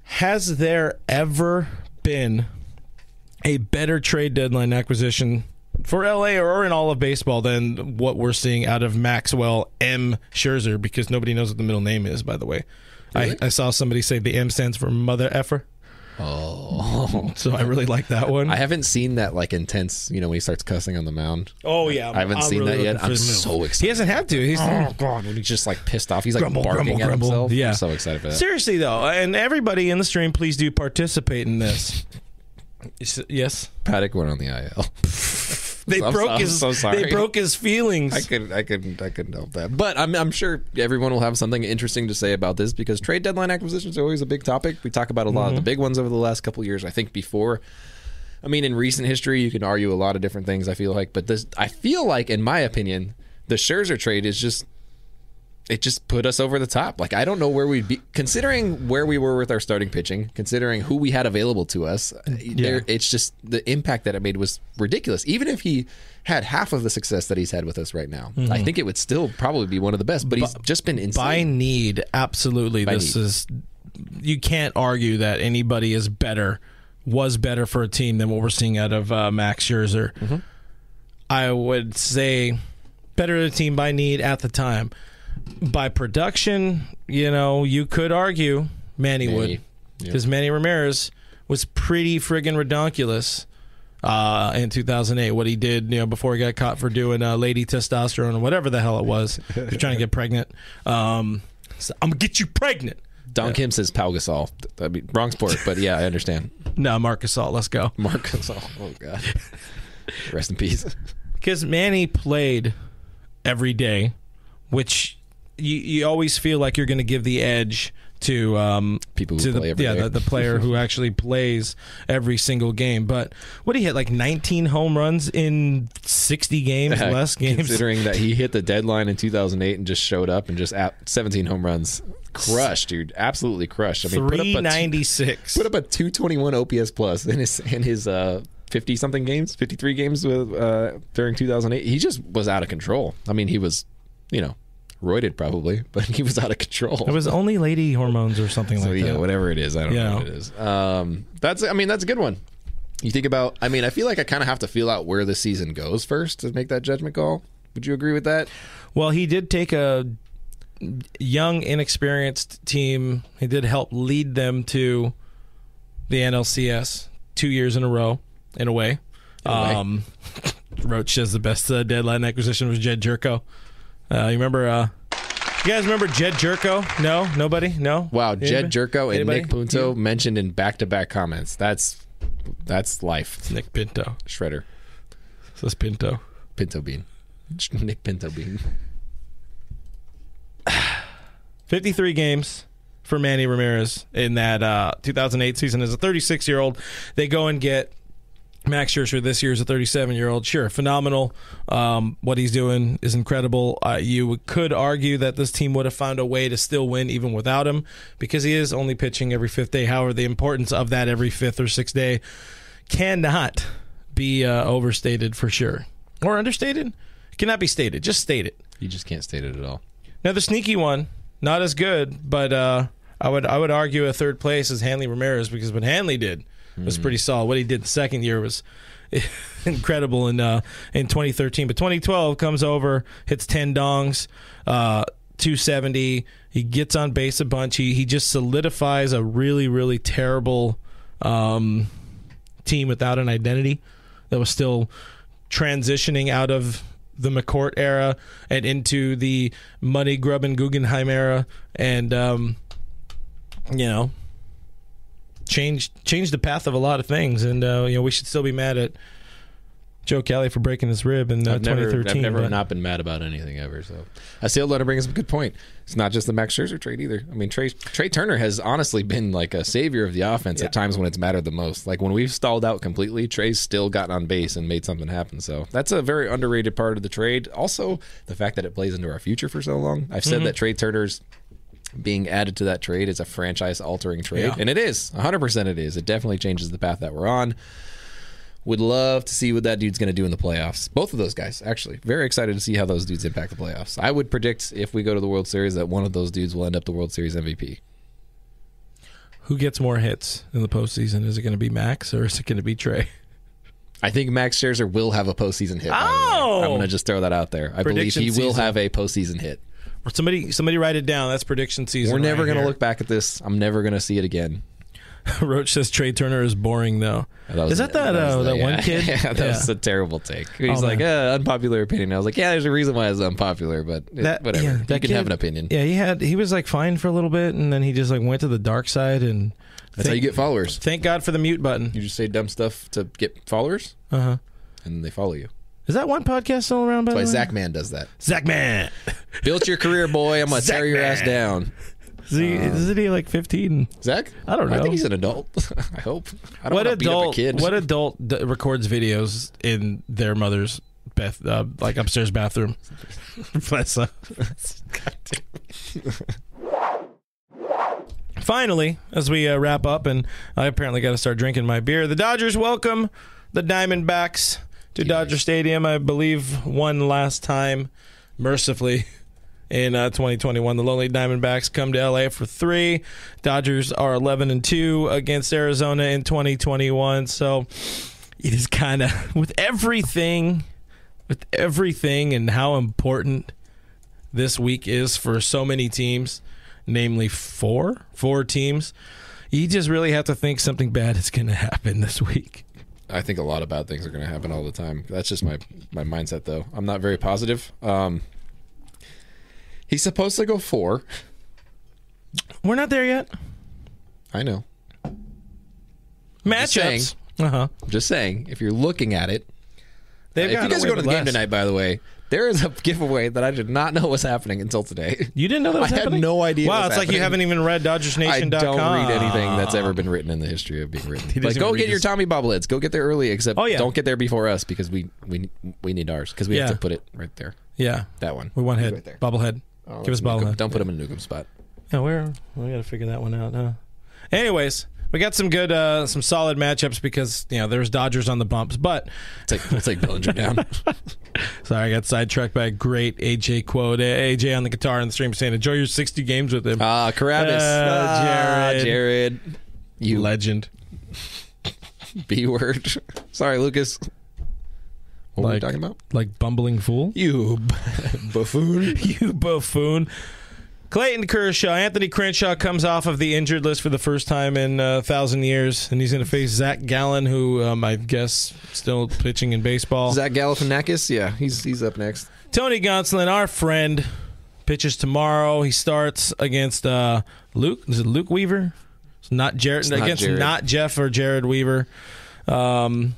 Has there ever been a better trade deadline acquisition for LA or in all of baseball than what we're seeing out of Maxwell M. Scherzer because nobody knows what the middle name is, by the way. I, I saw somebody say the M stands for mother effer. Oh, So I really like that one. I haven't seen that like intense. You know, when he starts cussing on the mound. oh yeah, I haven't I'm seen really that yet. I'm so excited. He hasn't had to. He's Oh god, when he's just like pissed off. He's like Grumble, barking grumble, at grumble. himself. Yeah. I'm so excited for that. seriously though, and everybody in the stream, please do participate in this. Yes, Paddack went on the IL. they I'm broke I'm his. so sorry. They broke his feelings. I could, I couldn't. I couldn't help that. But I'm, I'm sure everyone will have something interesting to say about this because trade deadline acquisitions are always a big topic. We talk about a lot of the mm-hmm. big ones over the last couple of years. I think before, I mean, in recent history, you can argue a lot of different things. I feel like, but this, I feel like, in my opinion, the Scherzer trade is just. It just put us over the top. Like I don't know where we'd be considering where we were with our starting pitching, considering who we had available to us. There, it's just the impact that it made was ridiculous. Even if he had half of the success that he's had with us right now, I think it would still probably be one of the best. But he's just been insane. By need, absolutely. this need. is you can't argue that anybody is better, was better for a team than what we're seeing out of uh, Max Scherzer. Mm-hmm. I would say better the team by need at the time. By production, you know, you could argue Manny, Manny, would yeah. because Manny Ramirez was pretty friggin' redonkulous uh, in 2008. What he did, you know, before he got caught for doing uh, lady testosterone or whatever the hell it was, he was trying to get pregnant. Um, so, I'm gonna get you pregnant. Don Kim says Pau Gasol. I mean, wrong sport, but yeah, I understand. No, Marcus Gasol, let's go. Marc Gasol. Oh god. Rest in peace. Because Manny played every day, which you, you always feel like you're going to give the edge to um, People who to play the, every yeah. The, the player who actually plays every single game. But what did he hit like 19 home runs in 60 games, less games. Considering that he hit the deadline in 2008 and just showed up and just at 17 home runs, crushed, dude, absolutely crushed. I mean, put up a two- 396. put up a 221 OPS plus in his in his uh 50 something games, 53 games with uh during 2008. He just was out of control. I mean, he was, you know, roided probably, but he was out of control. it was only lady hormones or something so like yeah, that. Yeah, whatever it is, I don't Yeah. know what it is. Um, that's I mean that's a good one. You think about. I mean, I feel like I kind of have to feel out where the season goes first to make that judgment call. Would you agree with that? Well, he did take a young, inexperienced team. He did help lead them to the NLCS two years in a row, in a way. In a way. Um, Roach says the best uh, deadline acquisition was Jedd Gyorko. Uh, you remember? Uh, you guys remember Jedd Gyorko? No, nobody. No. Wow, Anybody? Jedd Gyorko and Anybody? Nick Punto You? mentioned in back-to-back comments. That's that's life. Nick Pinto. Shredder, Says Pinto. Pinto Bean, Nick Pinto Bean. 53 games for Manny Ramirez in that uh, 2008 season as a 36 year old. They go and get Max Scherzer this year is a 37 year old. Sure, phenomenal. Um, what he's doing is incredible. Uh, you could argue that this team would have found a way to still win even without him because he is only pitching every fifth day. However, the importance of that every fifth or sixth day cannot be uh, overstated for sure or understated. Cannot be stated. Just state it. You just can't state it at all. Now the sneaky one, not as good, but uh, I would I would argue a third place is Hanley Ramirez because what Hanley did was pretty solid. What he did the second year was incredible in uh, in 2013. But 2012 comes over, hits 10 dongs, uh, 270. He gets on base a bunch. He he just solidifies a really really terrible um, team without an identity that was still transitioning out of the McCourt era and into the money grubbing Guggenheim era, and um, you know, changed changed the path of a lot of things. And uh, you know, we should still be mad at Joe Kelly for breaking his rib in uh, I've never, 2013. I've never but- not been mad about anything ever. So I still let him bring up a good point. It's not just the Max Scherzer trade either. I mean, Trey Trey Turner has honestly been like a savior of the offense at times when it's mattered the most. Like when we've stalled out completely, Trey's still gotten on base and made something happen. So that's a very underrated part of the trade. Also, the fact that it plays into our future for so long. I've said that Trey Turner's being added to that trade is a franchise altering trade. Yeah. And it is. 100% it is. It definitely changes the path that we're on. Would love to see what that dude's going to do in the playoffs. Both of those guys, actually. Very excited to see how those dudes impact the playoffs. I would predict if we go to the World Series that one of those dudes will end up the World Series MVP. Who gets more hits in the postseason? Is it going to be Max or is it going to be Trey? I think Max Scherzer will have a postseason hit. by the way. Oh! I'm going to just throw that out there. I believe he will have a postseason hit. Somebody, somebody, write it down. That's prediction season. We're never right going to look back at this. I'm never going to see it again. Roach says Trey Turner is boring though. That is that that, was uh, the- that one kid? yeah, that was a terrible take. He's Oh, like, uh, unpopular opinion. I was like, yeah, there's a reason why it's unpopular, but it- That- whatever. yeah, you that can kid- have an opinion. Yeah, he had he was like fine for a little bit, and then he just like went to the dark side. And That's how you get followers. thank God for the mute button. You just say dumb stuff to get followers, Uh huh. and they follow you. Is that one podcast still around? By That's why the way? Zach Man does that. Zach man. Built your career, boy. I'm gonna Zach tear your ass down. Is he, isn't he like fifteen? Zach? I don't know. I know. think he's an adult. I hope. I don't What wanna beat up a adult? kid. What adult d- records videos in their mother's bath, uh, like upstairs bathroom? Bless her. Finally, as we uh, wrap up, and I apparently got to start drinking my beer. The Dodgers welcome the Diamondbacks to Dodger Stadium. I believe one last time, mercifully. In uh, 2021, the Lonely Diamondbacks come to LA for three. Dodgers are 11 and two against Arizona in 2021. So it is kind of with everything, with everything, and how important this week is for so many teams, namely four, four teams. You just really have to think something bad is going to happen this week. I think a lot of bad things are going to happen all the time. That's just my my mindset, though. I'm not very positive. Um, he's supposed to go four. We're not there yet. I know. Matchups. Uh huh. Just saying. If you're looking at it, They've if you guys go to the game tonight, by the way, there is a giveaway that I did not know was happening until today. You didn't know that was I had no idea Wow, it was it's like you haven't even read DodgersNation.com. I don't read anything that's ever been written in the history of being written. Like, go get your Tommy bobbleheads. Go get there early. Except, Oh, yeah. don't get there before us because we we we need ours because we Yeah. have to put it right there. Yeah, That one. we one head Right there. bobblehead. Oh, Give us that's Nukem. bobblehead. Don't put them in a Nukem spot. Yeah, we're we got to figure that one out. Huh? Anyways, we got some good, uh, some solid matchups because you know there's Dodgers on the bumps. But Take we'll take Bellinger down. sorry, I got sidetracked by a great AJ quote. AJ on the guitar in the stream saying, "Enjoy your 60 games with him." Ah, Carabas. Uh, Ah, Jared. Jared. You Legend. B word. Sorry, Lucas. What were we talking about? Like bumbling fool. You buffoon. you buffoon. Clayton Kershaw, Anthony Crenshaw comes off of the injured list for the first time in uh, a thousand years, and he's going to face Zach Gallen, who um, I guess still pitching in baseball. Zach Galifianakis? Yeah, he's he's up next. Tony Gonsolin, our friend, pitches tomorrow. He starts against uh, Luke. Is it Luke Weaver? It's not Jared. not against Jared. not Jeff or Jared Weaver. Um,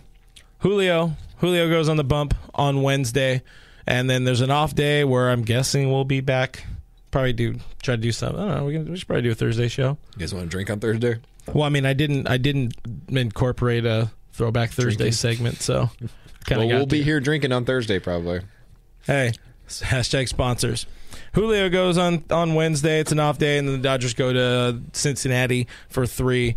Julio. Julio goes on the bump on Wednesday, and then there's an off day where I'm guessing we'll be back. Probably do try to do something. I don't know. We, can, we should probably do a Thursday show. You guys want to drink on Thursday? Well, I mean, I didn't. I didn't incorporate a throwback Thursday Drinking. segment, so kind Well, we'll be here drinking on Thursday probably. Hey, hashtag sponsors. Julio goes on on Wednesday. It's an off day, and then the Dodgers go to Cincinnati for three.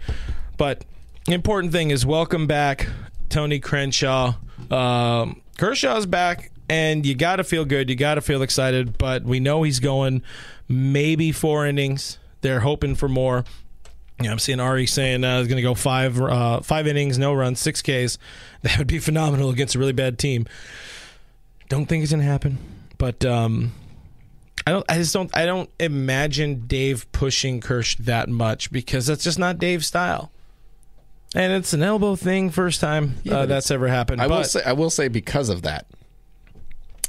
But important thing is welcome back, Tony Crenshaw. Um, Kershaw's back, and you got to feel good. You got to feel excited. But we know he's going maybe four innings. They're hoping for more. Yeah, I'm seeing Ari saying uh, he's going to go five uh, five innings, no runs, six Ks. That would be phenomenal against a really bad team. Don't think it's gonna happen, but um, I don't. I just don't. I don't imagine Dave pushing Kirsch that much because that's just not Dave's style. And it's an elbow thing, first time Yeah, uh, that's ever happened. I will say I will say because of that.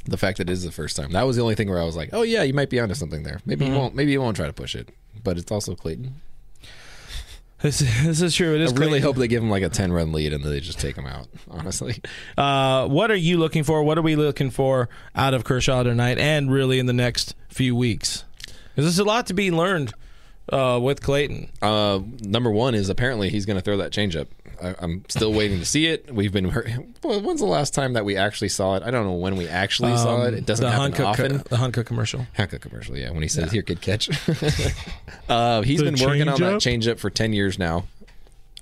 The fact that it is the first time. That was the only thing where I was like, "Oh yeah, you might be onto something there. Maybe Mm-hmm. you won't. Maybe you won't try to push it." But it's also Clayton. this, this is true. It is. I really Clayton. hope they give him like a ten run lead and then they just take him out. Honestly, Uh, what are you looking for? What are we looking for out of Kershaw tonight, and really in the next few weeks? Because there's a lot to be learned uh, with Clayton. uh, number one is apparently he's going to throw that changeup. I, I'm still waiting to see it. We've been. Well, when's the last time that we actually saw it? I don't know when we actually saw it. It doesn't Um, the happen Hunka, often. the Hunka commercial. Hacker commercial, yeah. When he says, "Here, kid, catch." uh, he's The been working on that changeup? changeup for ten years now.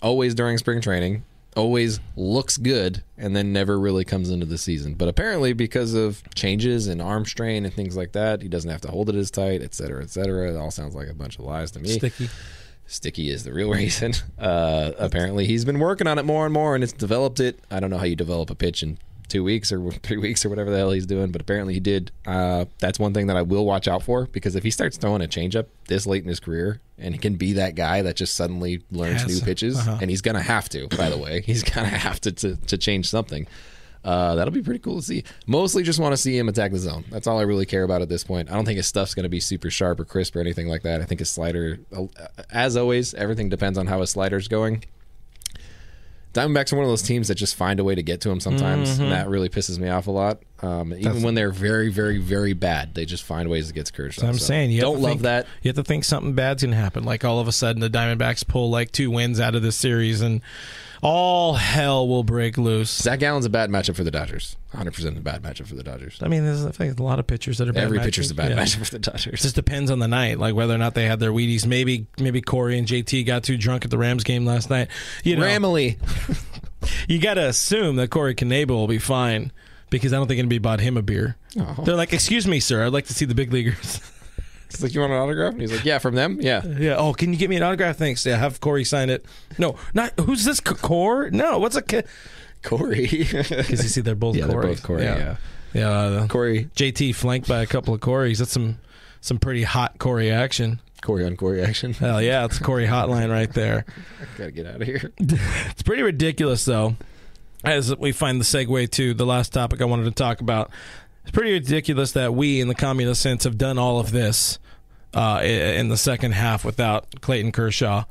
Always during spring training. Always looks good, and then never really comes into the season. But apparently, because of changes and arm strain and things like that, he doesn't have to hold it as tight, et cetera, et cetera. It all sounds like a bunch of lies to me. Sticky. Sticky is the real reason. Uh, apparently, he's been working on it more and more, and it's developed it. I don't know how you develop a pitch in two weeks or three weeks or whatever the hell he's doing, but apparently he did. Uh, that's one thing that I will watch out for because if he starts throwing a changeup this late in his career, and he can be that guy that just suddenly learns Has- new pitches, uh-huh. and he's gonna have to. By the way, he's gonna have to to, to change something. Uh, that'll be pretty cool to see. Mostly just want to see him attack the zone. That's all I really care about at this point. I don't think his stuff's going to be super sharp or crisp or anything like that. I think his slider, uh, as always, everything depends on how his slider's going. Diamondbacks are one of those teams that just find a way to get to him sometimes, Mm-hmm. and that really pisses me off a lot. Um, even when they're very, very, very bad, they just find ways to get to Kershaw. I'm So, saying you don't love think- that. You have to think something bad's gonna happen. Like all of a sudden, the Diamondbacks pull like two wins out of this series, and all hell will break loose. Zach Gallen's a bad matchup for the Dodgers. 100 percent a bad matchup for the Dodgers. I mean, there's I think a lot of pitchers that are bad Every matchups. pitcher's a bad Yeah. matchup for the It Dodgers. just depends on the night, like whether or not they had their Wheaties. Maybe maybe Corey and JT got too drunk at the Rams game last night. You know, Ramily. you got to assume that Corey Knebel will be fine because I don't think anybody bought him a beer. Oh. They're like, "Excuse me, sir, I'd like to see the big leaguers." He's like, you want an autograph? And he's like, yeah, from them? Yeah. Yeah. Oh, can you get me an autograph? Thanks. Yeah, have Corey sign it. No, not who's this C- Core? No, what's a because Corey. Because you see they're both Yeah, they're Corey. both Corey, yeah. yeah. uh, Corey. JT flanked by a couple of Corys. That's some some pretty hot Corey action. Corey on Corey action. Hell yeah, it's Corey hotline right there. Gotta get out of here. It's pretty ridiculous though. As we find the segue to the last topic I wanted to talk about, it's pretty ridiculous that we, in the communist sense, have done all of this uh, in the second half without Clayton Kershaw.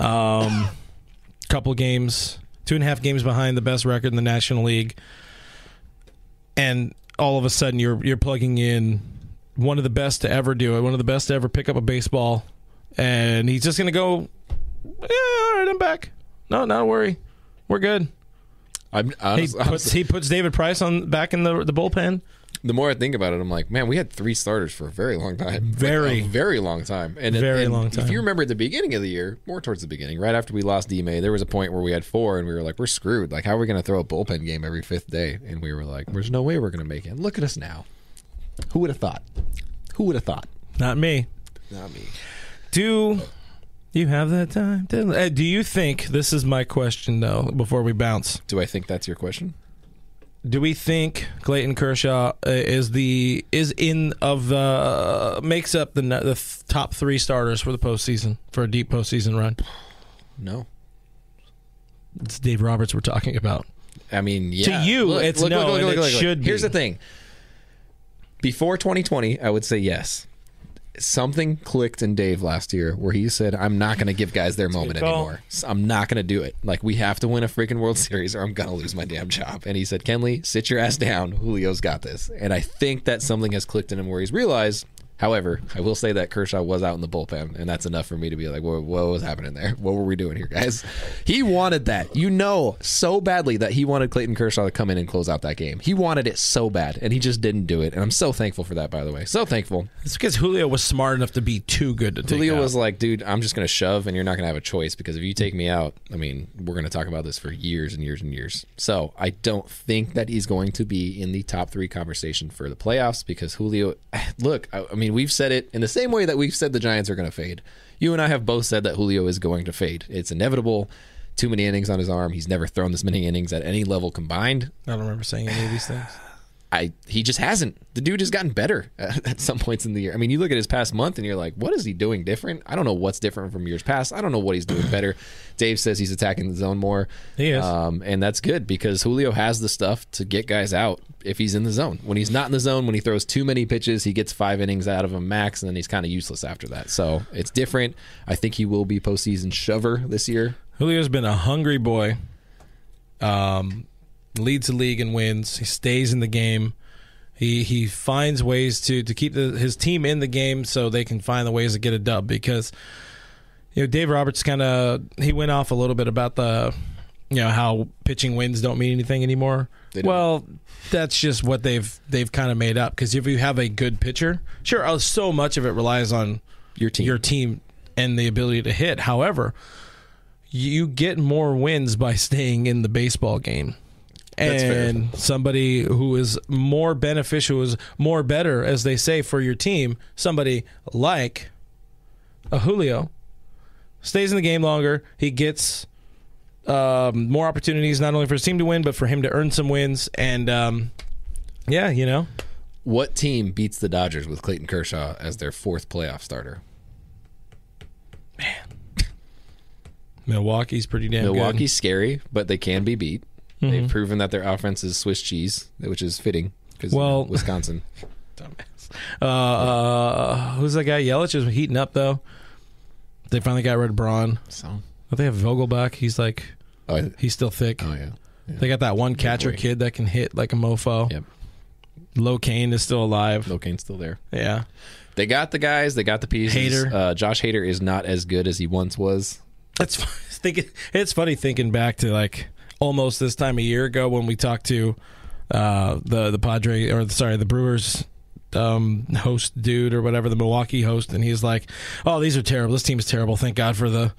Um, couple games, two and a half games behind the best record in the National League, and all of a sudden you're you're plugging in one of the best to ever do it, one of the best to ever pick up a baseball, and he's just gonna go. Yeah, all right, I'm back. No, not a worry. We're good. I'm He puts honestly, he puts David Price on back in the the bullpen. The more I think about it, I'm like, man, we had three starters for a very long time. Like, Very. a very long time. And Very and long time. If you remember at the beginning of the year, more towards the beginning, right after we lost D May, there was a point where we had four and we were like, we're screwed. Like, how are we going to throw a bullpen game every fifth day? And we were like, there's no way we're going to make it. And look at us now. Who would have thought? Who would have thought? Not me. Not me. Do You have that time. Uh, do you think this is my question though? Before we bounce, Do I think that's your question? Do we think Clayton Kershaw uh, is the is in of the uh, makes up the the top three starters for the postseason for a deep postseason run? No. It's Dave Roberts we're talking about. I mean, yeah. To you, it's no, and it should Here's be. the thing. Before 2020, I would say yes. Something clicked in Dave last year where he said, "I'm not going to give guys their moment anymore. I'm not going to do it. Like we have to win a freaking World Series, or I'm going to lose my damn job." And he said, "Kenley, sit your ass down. Julio's got this." And I think that something has clicked in him where he's realized. However, I will say that Kershaw was out in the bullpen, and that's enough for me to be like, "What, what was happening there? What were we doing here, guys?" He wanted that, you know, so badly that he wanted Clayton Kershaw to come in and close out that game. He wanted it so bad, and he just didn't do it. And I'm so thankful for that, by the way. So thankful. It's because Julio was smart enough to be too good to take Julio out. was like, dude, I'm just going to shove and you're not going to have a choice because if you take me out, I mean, we're going to talk about this for years and years and years. So I don't think that he's going to be in the top three conversation for the playoffs because Julio, look, I, I mean, we've said it in the same way that we've said the Giants are going to fade. You and I have both said that Julio is going to fade. It's inevitable. Too many innings on his arm. He's never thrown this many innings at any level combined. I don't remember saying any of these things. I he just hasn't. The dude has gotten better at some points in the year. I mean, you look at his past month and you're like, what is he doing different? I don't know what's different from years past. I don't know what he's doing better. Dave says he's attacking the zone more. He is. um, and that's good because Julio has the stuff to get guys out if he's in the zone. When he's not in the zone, when he throws too many pitches, he gets five innings out of him max, and then he's kind of useless after that. So it's different. I think he will be postseason shover this year. Julio's been a hungry boy. Um, leads the league and wins. He stays in the game. He he finds ways to to keep the, his team in the game so they can find the ways to get a dub because you know Dave Roberts kind of he went off a little bit about the you know how pitching wins don't mean anything anymore. Well, that's just what they've they've kind of made up because if you have a good pitcher, sure, uh, so much of it relies on Your team. your team and the ability to hit. However, you get more wins by staying in the baseball game. That's fair. And somebody who is more beneficial is more better, as they say, for your team. Somebody like a Julio stays in the game longer. He gets um, more opportunities, not only for his team to win, but for him to earn some wins. And um, yeah, you know, What team beats the Dodgers with Clayton Kershaw as their fourth playoff starter? Man, Milwaukee's pretty damn Milwaukee's scary, but they can be beat. Mm-hmm. They've proven that their offense is Swiss cheese, which is fitting because Well- Wisconsin. good. Uh, uh, who's that guy? Yelich is heating up though. They finally got rid of Braun. So, But they have Vogelbach. He's like oh, he's still thick. oh yeah, They got that one catcher kid that can hit like a mofo. Yep. Low Kane is still alive. Locane's still there. Yeah. They got the guys. They got the pieces. Hader. Uh, Josh Hader is not as good as he once was. That's thinking. It's funny thinking back to like almost this time a year ago when we talked to uh, the the Padre or sorry the Brewers um, host dude or whatever the Milwaukee host, and he's like, "Oh, these are terrible. This team's terrible. Thank God for the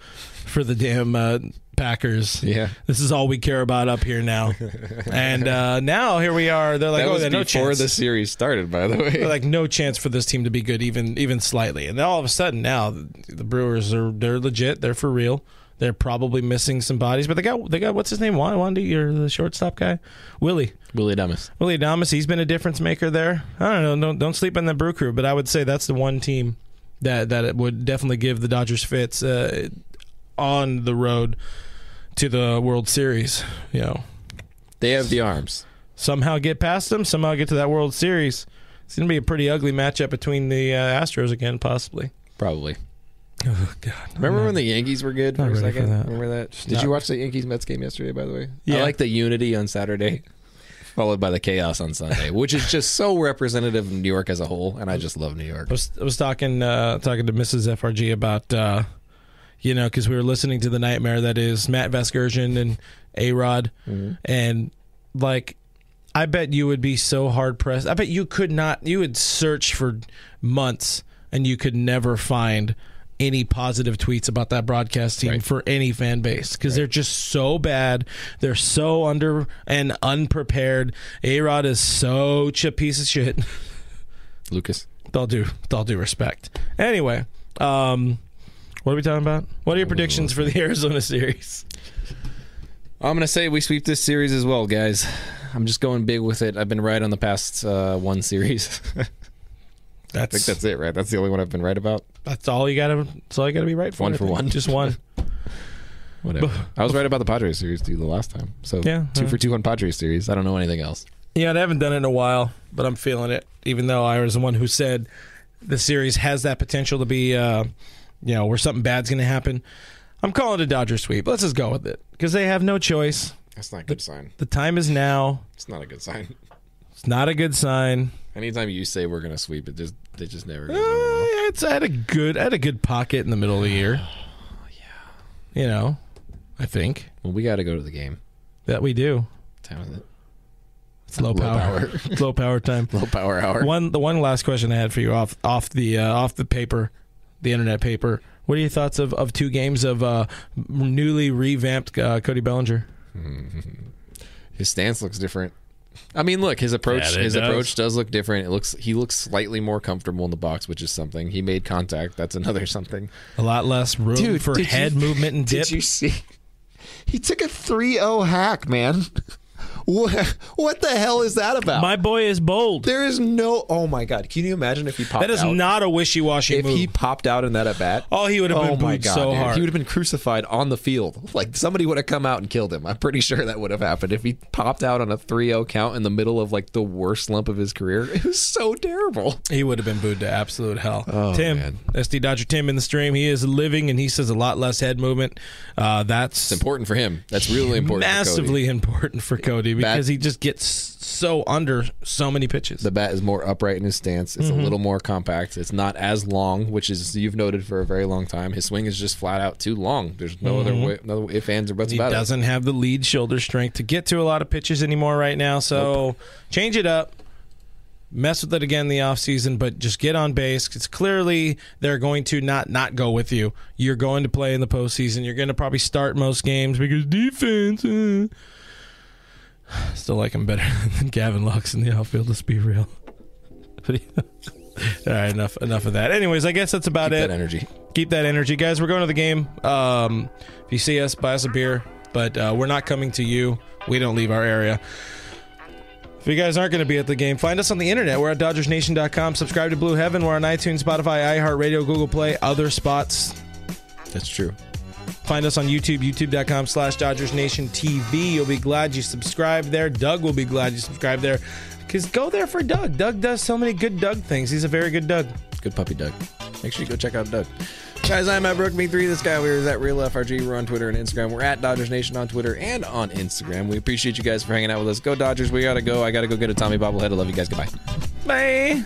for the damn uh, Packers. Yeah. This is all we care about up here now." and uh, now here we are. They're like, that "Oh, there's no before chance." the series started, by the way. They're like no chance for this team to be good, even even slightly. And then all of a sudden, now the Brewers are they're legit. They're for real. They're probably missing some bodies, but they got they got what's his name? Wan- Wandy, or the shortstop guy, Willie Willy Adames. Willy Adames. He's been a difference maker there. I don't know. Don't don't sleep on the Brew Crew, but I would say that's the one team that that it would definitely give the Dodgers fits uh, on the road to the World Series. You know, They have the arms. somehow get past them, somehow get to that World Series. It's going to be a pretty ugly matchup between the uh, Astros again, possibly. Probably. Oh God! Remember when the Yankees were good for a ready for second? that. Remember that? Did not- you watch the Yankees Mets game yesterday? By the way, Yeah. I like the unity on Saturday, followed by the chaos on Sunday, which is just so representative of New York as a whole, and I just love New York. I was, I was talking uh, talking to Mrs. FRG about uh, you know because we were listening to the nightmare that is Matt Vasgersian and A Rod, and like I bet you would be so hard pressed. I bet you could not. You would search for months and you could never find any positive tweets about that broadcast team Right. for any fan base because they're just so bad. They're so under and unprepared. A Rod is such a piece of shit. Lucas, due with all due respect. Anyway, um, What are we talking about? What are your predictions for the Arizona series? I'm gonna say we sweep this series as well, guys. I'm just going big with it. I've been right on the past uh, one series. I That's think that's it, right? That's the only one I've been right about. that's all you gotta. That's all you gotta be right for. One for one. just one. Whatever. I was right about the Padres series too the last time. So Yeah, two yeah. for two on Padres series. I don't know anything else. Yeah, I haven't done it in a while, but I'm feeling it. Even though I was the one who said the series has that potential to be, uh, you know, where something bad's going to happen. I'm calling it a Dodger sweep. Let's just go with it because they have no choice. That's not a good sign. The time is now. It's not a good sign. It's not a good sign. Anytime you say we're gonna sweep it, just it just never Uh, goes over well. it's I had a good, I had a good pocket in the middle of the year. yeah, you know, I think Well, we got to go to the game. that we do. What time is it? It's low, Low power, power. It's low power time. Low power hour. One, the one last question I had for you off off the uh, off the paper, the internet paper. What are your thoughts of, of two games of uh, newly revamped uh, Cody Bellinger? His stance looks different. I mean, look, his approach Yeah, his does. approach does look different. It looks he looks slightly more comfortable in the box, which is something. He made contact. That's another something. A lot less room Dude, for head you- movement and dip. Did you see? He took a 3-0 hack, man. What, what the hell is that about? My boy is bold. there is no. Oh my god! Can you imagine if he popped That is out? not a wishy washy if move. he popped out in that at bat. oh, he would have been Oh my booed god! so dude. hard. He would have been crucified on the field. Like somebody would have come out and killed him. I'm pretty sure that would have happened if he popped out on a 3-0 count in the middle of like the worst slump of his career. It was so terrible. He would have been booed to absolute hell. Oh, Tim, man. SD Dodger Tim in the stream. He is living and he says a lot less head movement. Uh, that's It's important for him. That's really important. massively important for Cody because he just gets so under so many pitches. The bat is more upright in his stance. It's Mm-hmm. a little more compact. It's not as long, which is you've noted for a very long time. His swing is just flat out too long. There's no other way, no if ands or buts Mm-hmm. he doesn't have the lead shoulder strength to get to a lot of pitches anymore right now. So change it up. Mess with it again in the offseason, but just get on base. It's clearly they're going to not not go with you. You're going to play in the postseason. You're going to probably start most games because defense. uh. Still like him better than Gavin Lux in the outfield. Let's be real. All right, enough enough of that. Anyways, I guess that's about it. it That energy. keep that energy, guys. We're going to the game. Um, if you see us, buy us a beer. But uh, we're not coming to you. We don't leave our area. If you guys aren't going to be at the game, find us on the internet. We're at DodgersNation.com. Subscribe to Blue Heaven. We're on iTunes, Spotify, iHeartRadio, Google Play, other spots. That's true. Find us on YouTube, youtube.com slash Dodgers Nation TV. You'll be glad you subscribed there. Doug will be glad you subscribed there. Because go there for Doug. Doug does so many good Doug things. He's a very good Doug. Good puppy, Doug. Make sure you go check out Doug. Guys, I'm at Brook Me3. This guy over here is at Real FRG. We're on Twitter and Instagram. We're at Dodgers Nation on Twitter and on Instagram. We appreciate you guys for hanging out with us. Go Dodgers. We gotta go. I gotta go get a Tommy bobblehead. I love you guys. Goodbye. Bye.